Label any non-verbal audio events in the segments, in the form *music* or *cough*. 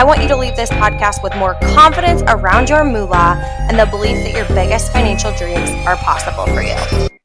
I want you to leave this podcast with more confidence around your moolah and the belief that your biggest financial dreams are possible for you.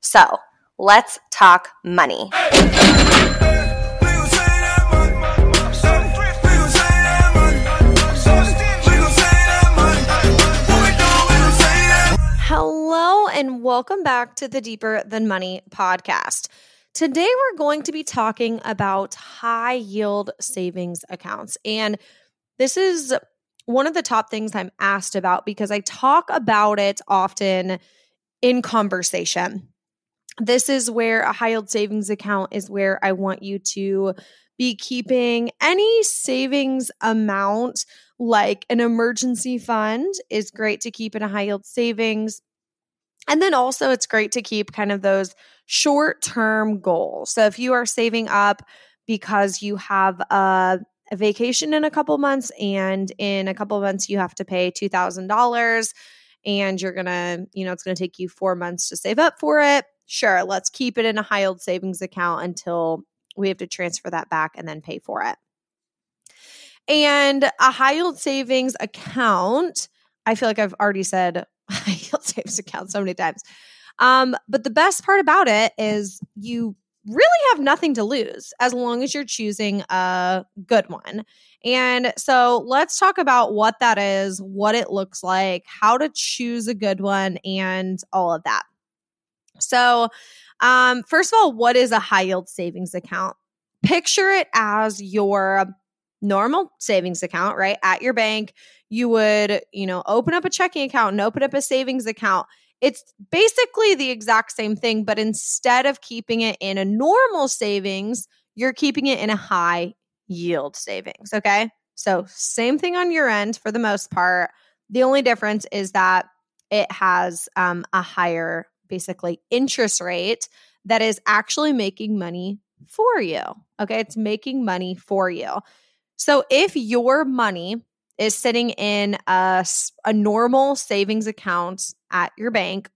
So, let's talk money. Hello, and welcome back to the Deeper Than Money podcast. Today, we're going to be talking about high yield savings accounts. And this is one of the top things I'm asked about because I talk about it often in conversation. This is where a high yield savings account is where I want you to be keeping any savings amount like an emergency fund is great to keep in a high yield savings. And then also, it's great to keep kind of those short term goals. So if you are saving up because you have a a vacation in a couple months and in a couple months you have to pay $2000 and you're gonna you know it's gonna take you four months to save up for it. Sure let's keep it in a high yield savings account until we have to transfer that back and then pay for it. And a high yield savings account i feel like i've already said *laughs* high yield savings account so many times. Um, but the best part about it is you really have nothing to lose as long as you're choosing a good one. And so let's talk about what that is, what it looks like, how to choose a good one, and all of that. So, um, first of all, what is a high yield savings account? Picture it as your normal savings account, right? At your bank, you would, you know, open up a checking account and open up a savings account it's basically the exact same thing, but instead of keeping it in a normal savings, you're keeping it in a high yield savings. Okay. So, same thing on your end for the most part. The only difference is that it has um, a higher, basically, interest rate that is actually making money for you. Okay. It's making money for you. So, if your money is sitting in a, a normal savings account at your bank,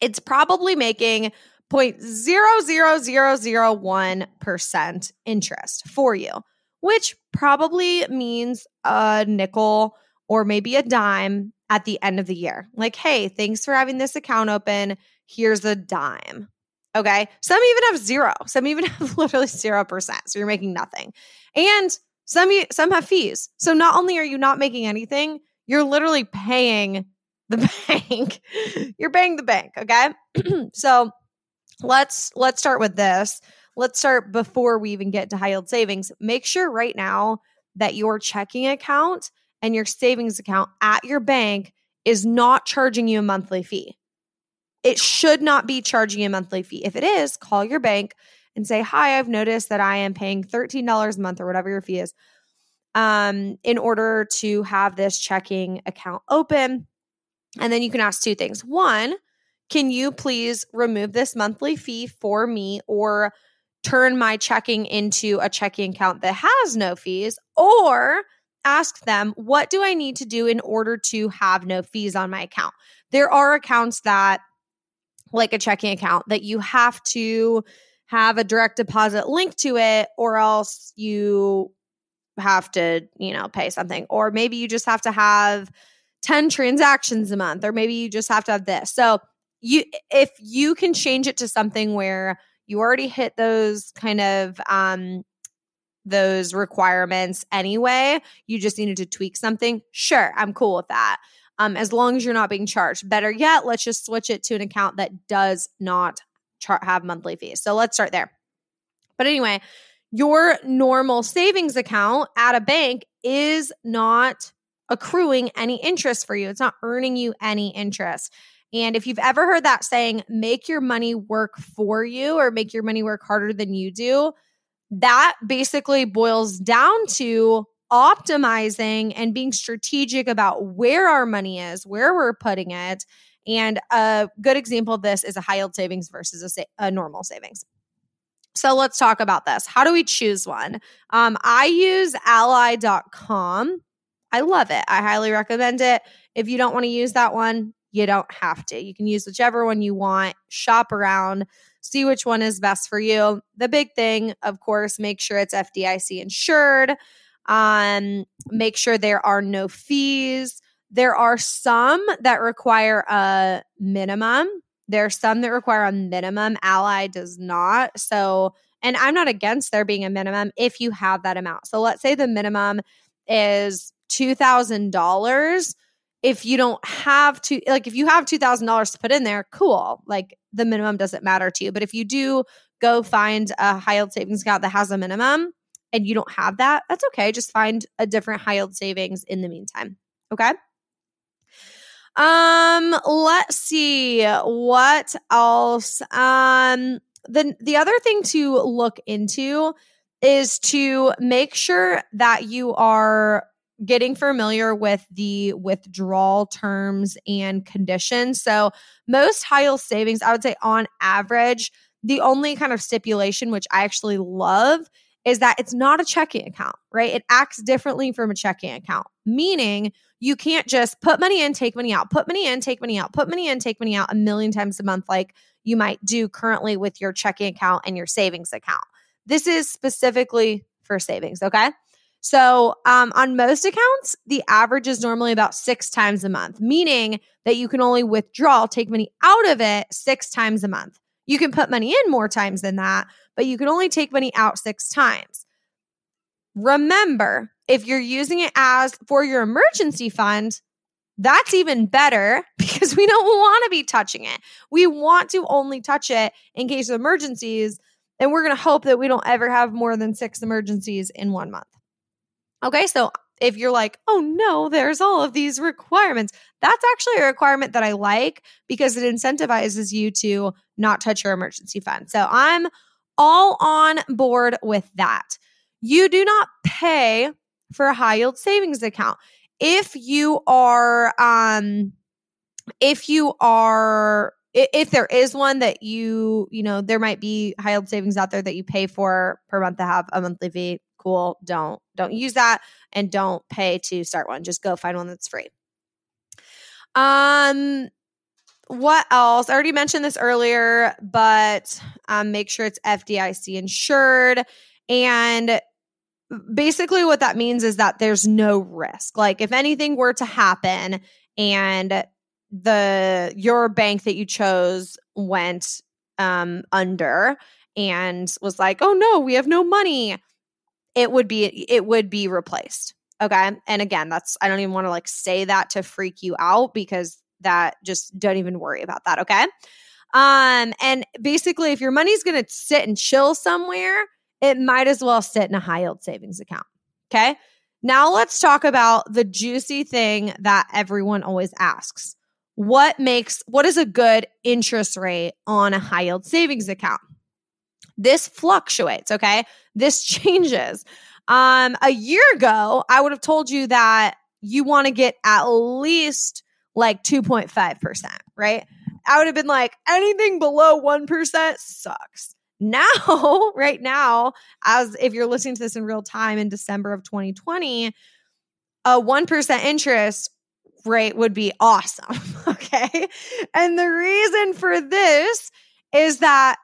it's probably making 0.00001% interest for you, which probably means a nickel or maybe a dime at the end of the year. Like, hey, thanks for having this account open. Here's a dime. Okay. Some even have zero. Some even *laughs* have literally 0%. So you're making nothing. And some some have fees. So not only are you not making anything, you're literally paying the *laughs* bank. you're paying the bank, okay? *clears throat* so let's let's start with this. Let's start before we even get to high yield savings. Make sure right now that your checking account and your savings account at your bank is not charging you a monthly fee. It should not be charging you a monthly fee. If it is, call your bank and say, Hi, I've noticed that I am paying $13 a month or whatever your fee is um, in order to have this checking account open. And then you can ask two things. One, can you please remove this monthly fee for me or turn my checking into a checking account that has no fees? Or ask them, what do I need to do in order to have no fees on my account? There are accounts that, like a checking account, that you have to have a direct deposit link to it or else you have to, you know, pay something. Or maybe you just have to have 10 transactions a month or maybe you just have to have this. So, you if you can change it to something where you already hit those kind of um those requirements anyway, you just needed to tweak something. Sure, I'm cool with that. Um, as long as you're not being charged. Better yet, let's just switch it to an account that does not char- have monthly fees. So let's start there. But anyway, your normal savings account at a bank is not accruing any interest for you. It's not earning you any interest. And if you've ever heard that saying, make your money work for you or make your money work harder than you do, that basically boils down to optimizing and being strategic about where our money is, where we're putting it. And a good example of this is a high yield savings versus a, sa- a normal savings. So let's talk about this. How do we choose one? Um, I use ally.com. I love it. I highly recommend it. If you don't want to use that one, you don't have to. You can use whichever one you want, shop around, see which one is best for you. The big thing, of course, make sure it's FDIC insured. Um, make sure there are no fees. There are some that require a minimum. There are some that require a minimum. Ally does not. So, and I'm not against there being a minimum if you have that amount. So let's say the minimum is $2,000 if you don't have to like if you have $2000 to put in there cool like the minimum doesn't matter to you but if you do go find a high yield savings account that has a minimum and you don't have that that's okay just find a different high yield savings in the meantime okay um let's see what else um the the other thing to look into is to make sure that you are getting familiar with the withdrawal terms and conditions. So, most high yield savings, I would say on average, the only kind of stipulation, which I actually love, is that it's not a checking account, right? It acts differently from a checking account, meaning you can't just put money in, take money out, put money in, take money out, put money in, take money out a million times a month, like you might do currently with your checking account and your savings account. This is specifically for savings, okay? So, um, on most accounts, the average is normally about six times a month, meaning that you can only withdraw, take money out of it six times a month. You can put money in more times than that, but you can only take money out six times. Remember, if you're using it as for your emergency fund, that's even better *laughs* because we don't want to be touching it. We want to only touch it in case of emergencies. And we're going to hope that we don't ever have more than six emergencies in one month. Okay, so if you're like, oh no, there's all of these requirements, that's actually a requirement that I like because it incentivizes you to not touch your emergency fund. So I'm all on board with that. You do not pay for a high yield savings account. If you are, um, if you are, if there is one that you, you know, there might be high yield savings out there that you pay for per month to have a monthly fee cool don't don't use that and don't pay to start one. Just go find one that's free. Um what else? I already mentioned this earlier but um, make sure it's fdic insured. And basically what that means is that there's no risk like if anything were to happen and the your bank that you chose went um under and was like oh no we have no money it would be it would be replaced. Okay. And again, that's I don't even want to like say that to freak you out because that just don't even worry about that. Okay. Um, and basically if your money's gonna sit and chill somewhere, it might as well sit in a high yield savings account. Okay. Now let's talk about the juicy thing that everyone always asks. What makes what is a good interest rate on a high yield savings account? This fluctuates, okay? This *laughs* changes. Um, a year ago, I would have told you that you want to get at least like 2.5%, right? I would have been like, anything below 1% sucks. Now, *laughs* right now, as if you're listening to this in real time in December of 2020, a 1% interest rate would be awesome. *laughs* Okay. And the reason for this is that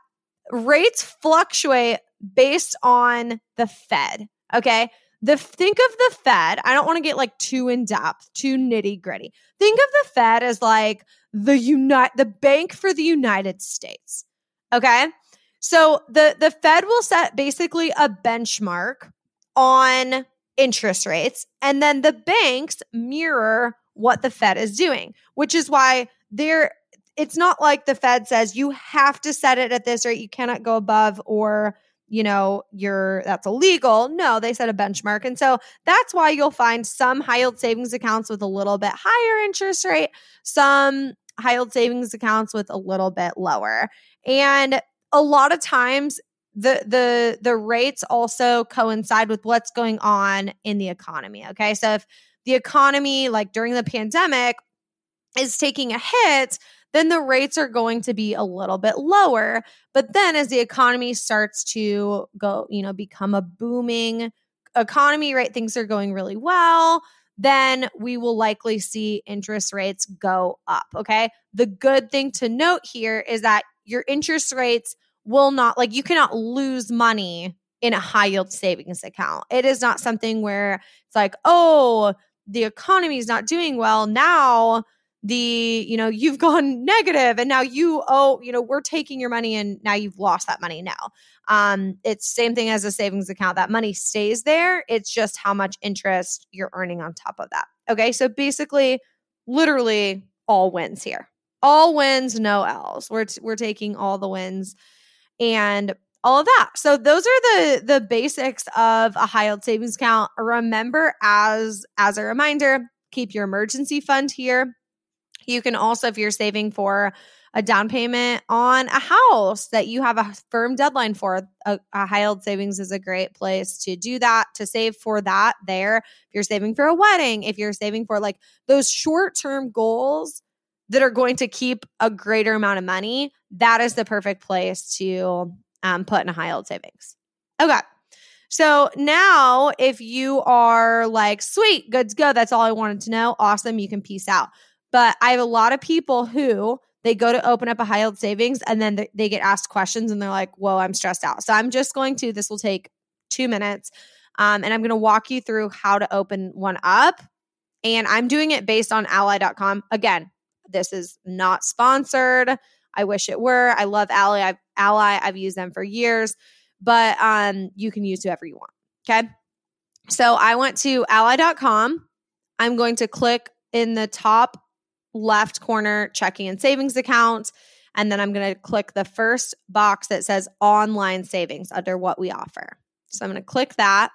rates fluctuate based on the Fed. Okay. The think of the Fed. I don't want to get like too in depth, too nitty gritty. Think of the Fed as like the unite the bank for the United States. Okay. So the the Fed will set basically a benchmark on interest rates and then the banks mirror what the Fed is doing, which is why they're it's not like the Fed says you have to set it at this rate, you cannot go above or you know, you're that's illegal. No, they set a benchmark. And so that's why you'll find some high yield savings accounts with a little bit higher interest rate, some high yield savings accounts with a little bit lower. And a lot of times the the the rates also coincide with what's going on in the economy. Okay. So if the economy, like during the pandemic, is taking a hit, then the rates are going to be a little bit lower. But then as the economy starts to go, you know, become a booming economy, right? Things are going really well. Then we will likely see interest rates go up. Okay. The good thing to note here is that your interest rates will not, like, you cannot lose money in a high yield savings account. It is not something where it's like, oh, the economy is not doing well. Now the you know you've *laughs* gone negative and now you oh you know we're taking your money and now you've lost that money now. Um it's same thing as a savings account. That money stays there. It's just how much interest you're earning on top of that. Okay? So basically literally all wins here all wins no l's. We're t- we're taking all the wins and all of that. So those are the the basics of a high yield savings account. Remember as as a reminder keep your emergency fund here. You can also, if you're saving for a down payment on a house that you have a firm deadline for, a, a high yield savings is a great place to do that, to save for that there. If you're saving for a wedding, if you're saving for like those short term goals that are going to keep a greater amount of money, that is the perfect place to um, put in a high yield savings. Okay. So now, if you are like, sweet, good to go, that's all I wanted to know, awesome, you can peace out. But I have a lot of people who they go to open up a high yield savings and then they, get asked questions and they're like, whoa, I'm stressed out. So I'm just going to, this will take two minutes. Um, and I'm going to walk you through how to open one up. And I'm doing it based on ally.com. Again, this is not sponsored. I wish it were. I love Ally. I've, Ally. I've used them for years, but um, you can use whoever you want. Okay. So I went to ally.com. I'm going to click in the top left corner checking and savings account. And then I'm going to click the first box that says online savings under what we offer. So I'm going to click that.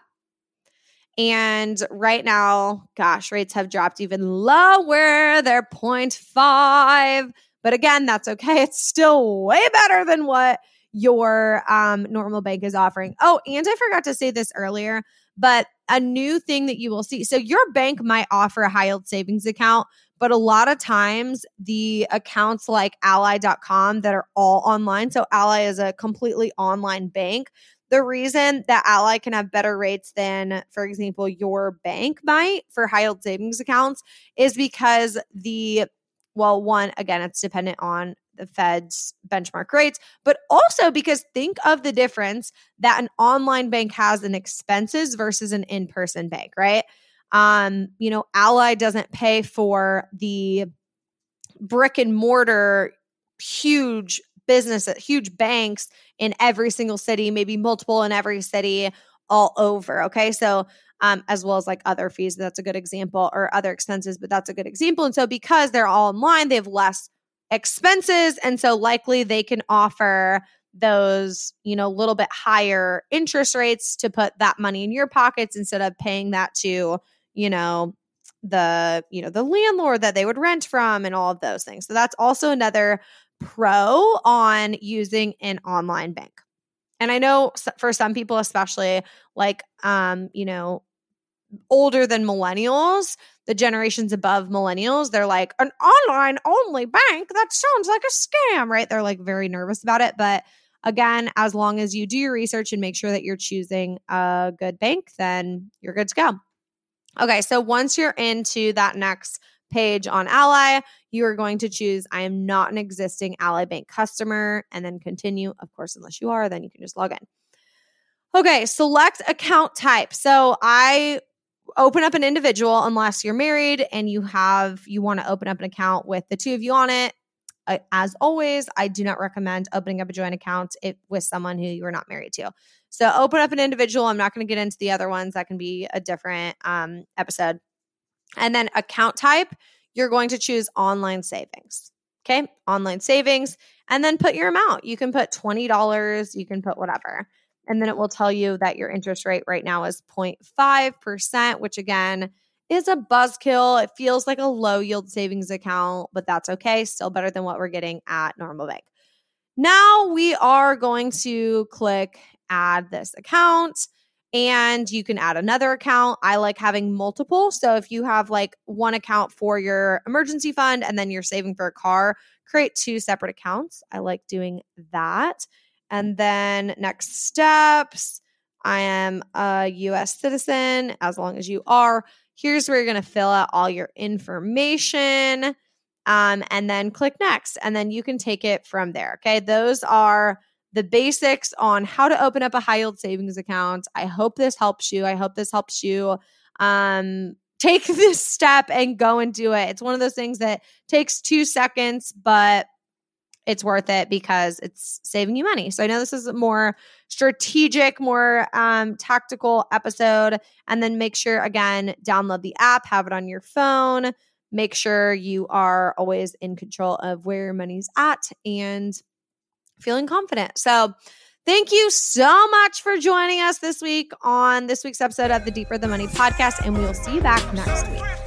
And right now, gosh, rates have dropped even lower. They're 0.5. But again, that's okay. It's still way better than what your um, normal bank is offering. Oh, and I forgot to say this earlier, but a new thing that you will see. So your bank might offer a high yield savings account, but a lot of times, the accounts like ally.com that are all online, so Ally is a completely online bank. The reason that Ally can have better rates than, for example, your bank might for high yield savings accounts is because the, well, one, again, it's dependent on the Fed's benchmark rates, but also because think of the difference that an online bank has in expenses versus an in person bank, right? Um, you know, Ally doesn't pay for the brick and mortar huge business huge banks in every single city, maybe multiple in every city all over. Okay. So, um, as well as like other fees, that's a good example, or other expenses, but that's a good example. And so, because they're all online, they have less expenses. And so, likely they can offer those, you know, a little bit higher interest rates to put that money in your pockets instead of paying that to you know, the, you know, the landlord that they would rent from and all of those things. So that's also another pro on using an online bank. And I know for some people, especially like, um, you know, older than millennials, the generations above millennials, they're like, an online only bank? That sounds like a scam, right? They're like very nervous about it. But again, as long as you do your research and make sure that you're choosing a good bank, then you're good to go. Okay, so once you're into that next page on Ally, you are going to choose I am not an existing Ally Bank customer and then continue. Of course, unless you are, then you can just log in. Okay, select account type. So I open up an individual unless you're married and you have you want to open up an account with the two of you on it. Uh, as always, I do not recommend opening up a joint account if, with someone who you are not married to. So open up an individual. I'm not going to get into the other ones. That can be a different um, episode. And then account type, you're going to choose online savings. Okay, online savings, and then put your amount. You can put $20, you can put whatever. And then it will tell you that your interest rate right now is 0.5%, which again is a buzzkill. It feels like a low yield savings account, but that's okay. Still better than what we're getting at normal bank. now we are going to click add this account and you can add another account. I like having multiple. So if you have like one account for your emergency fund and then you're saving for a car, create two separate accounts. I like doing that. And then next steps I am a US citizen, as long as you are. Here's where you're going to fill out all your information um, and then click next. And then you can take it from there. Okay. Those are the basics on how to open up a high yield savings account. I hope this helps you. I hope this helps you um, take *laughs* this step and go and do it. It's one of those things that takes two seconds, but it's worth it because it's saving you money. So I know this is a more strategic, more um, tactical episode. And then make sure, again, download the app, have it on your phone. Make sure you are always in control of where your money's at and feeling confident. So, Thank you so much for joining us this week on this week's episode of the Deeper Than Money podcast, and we will see you back next week.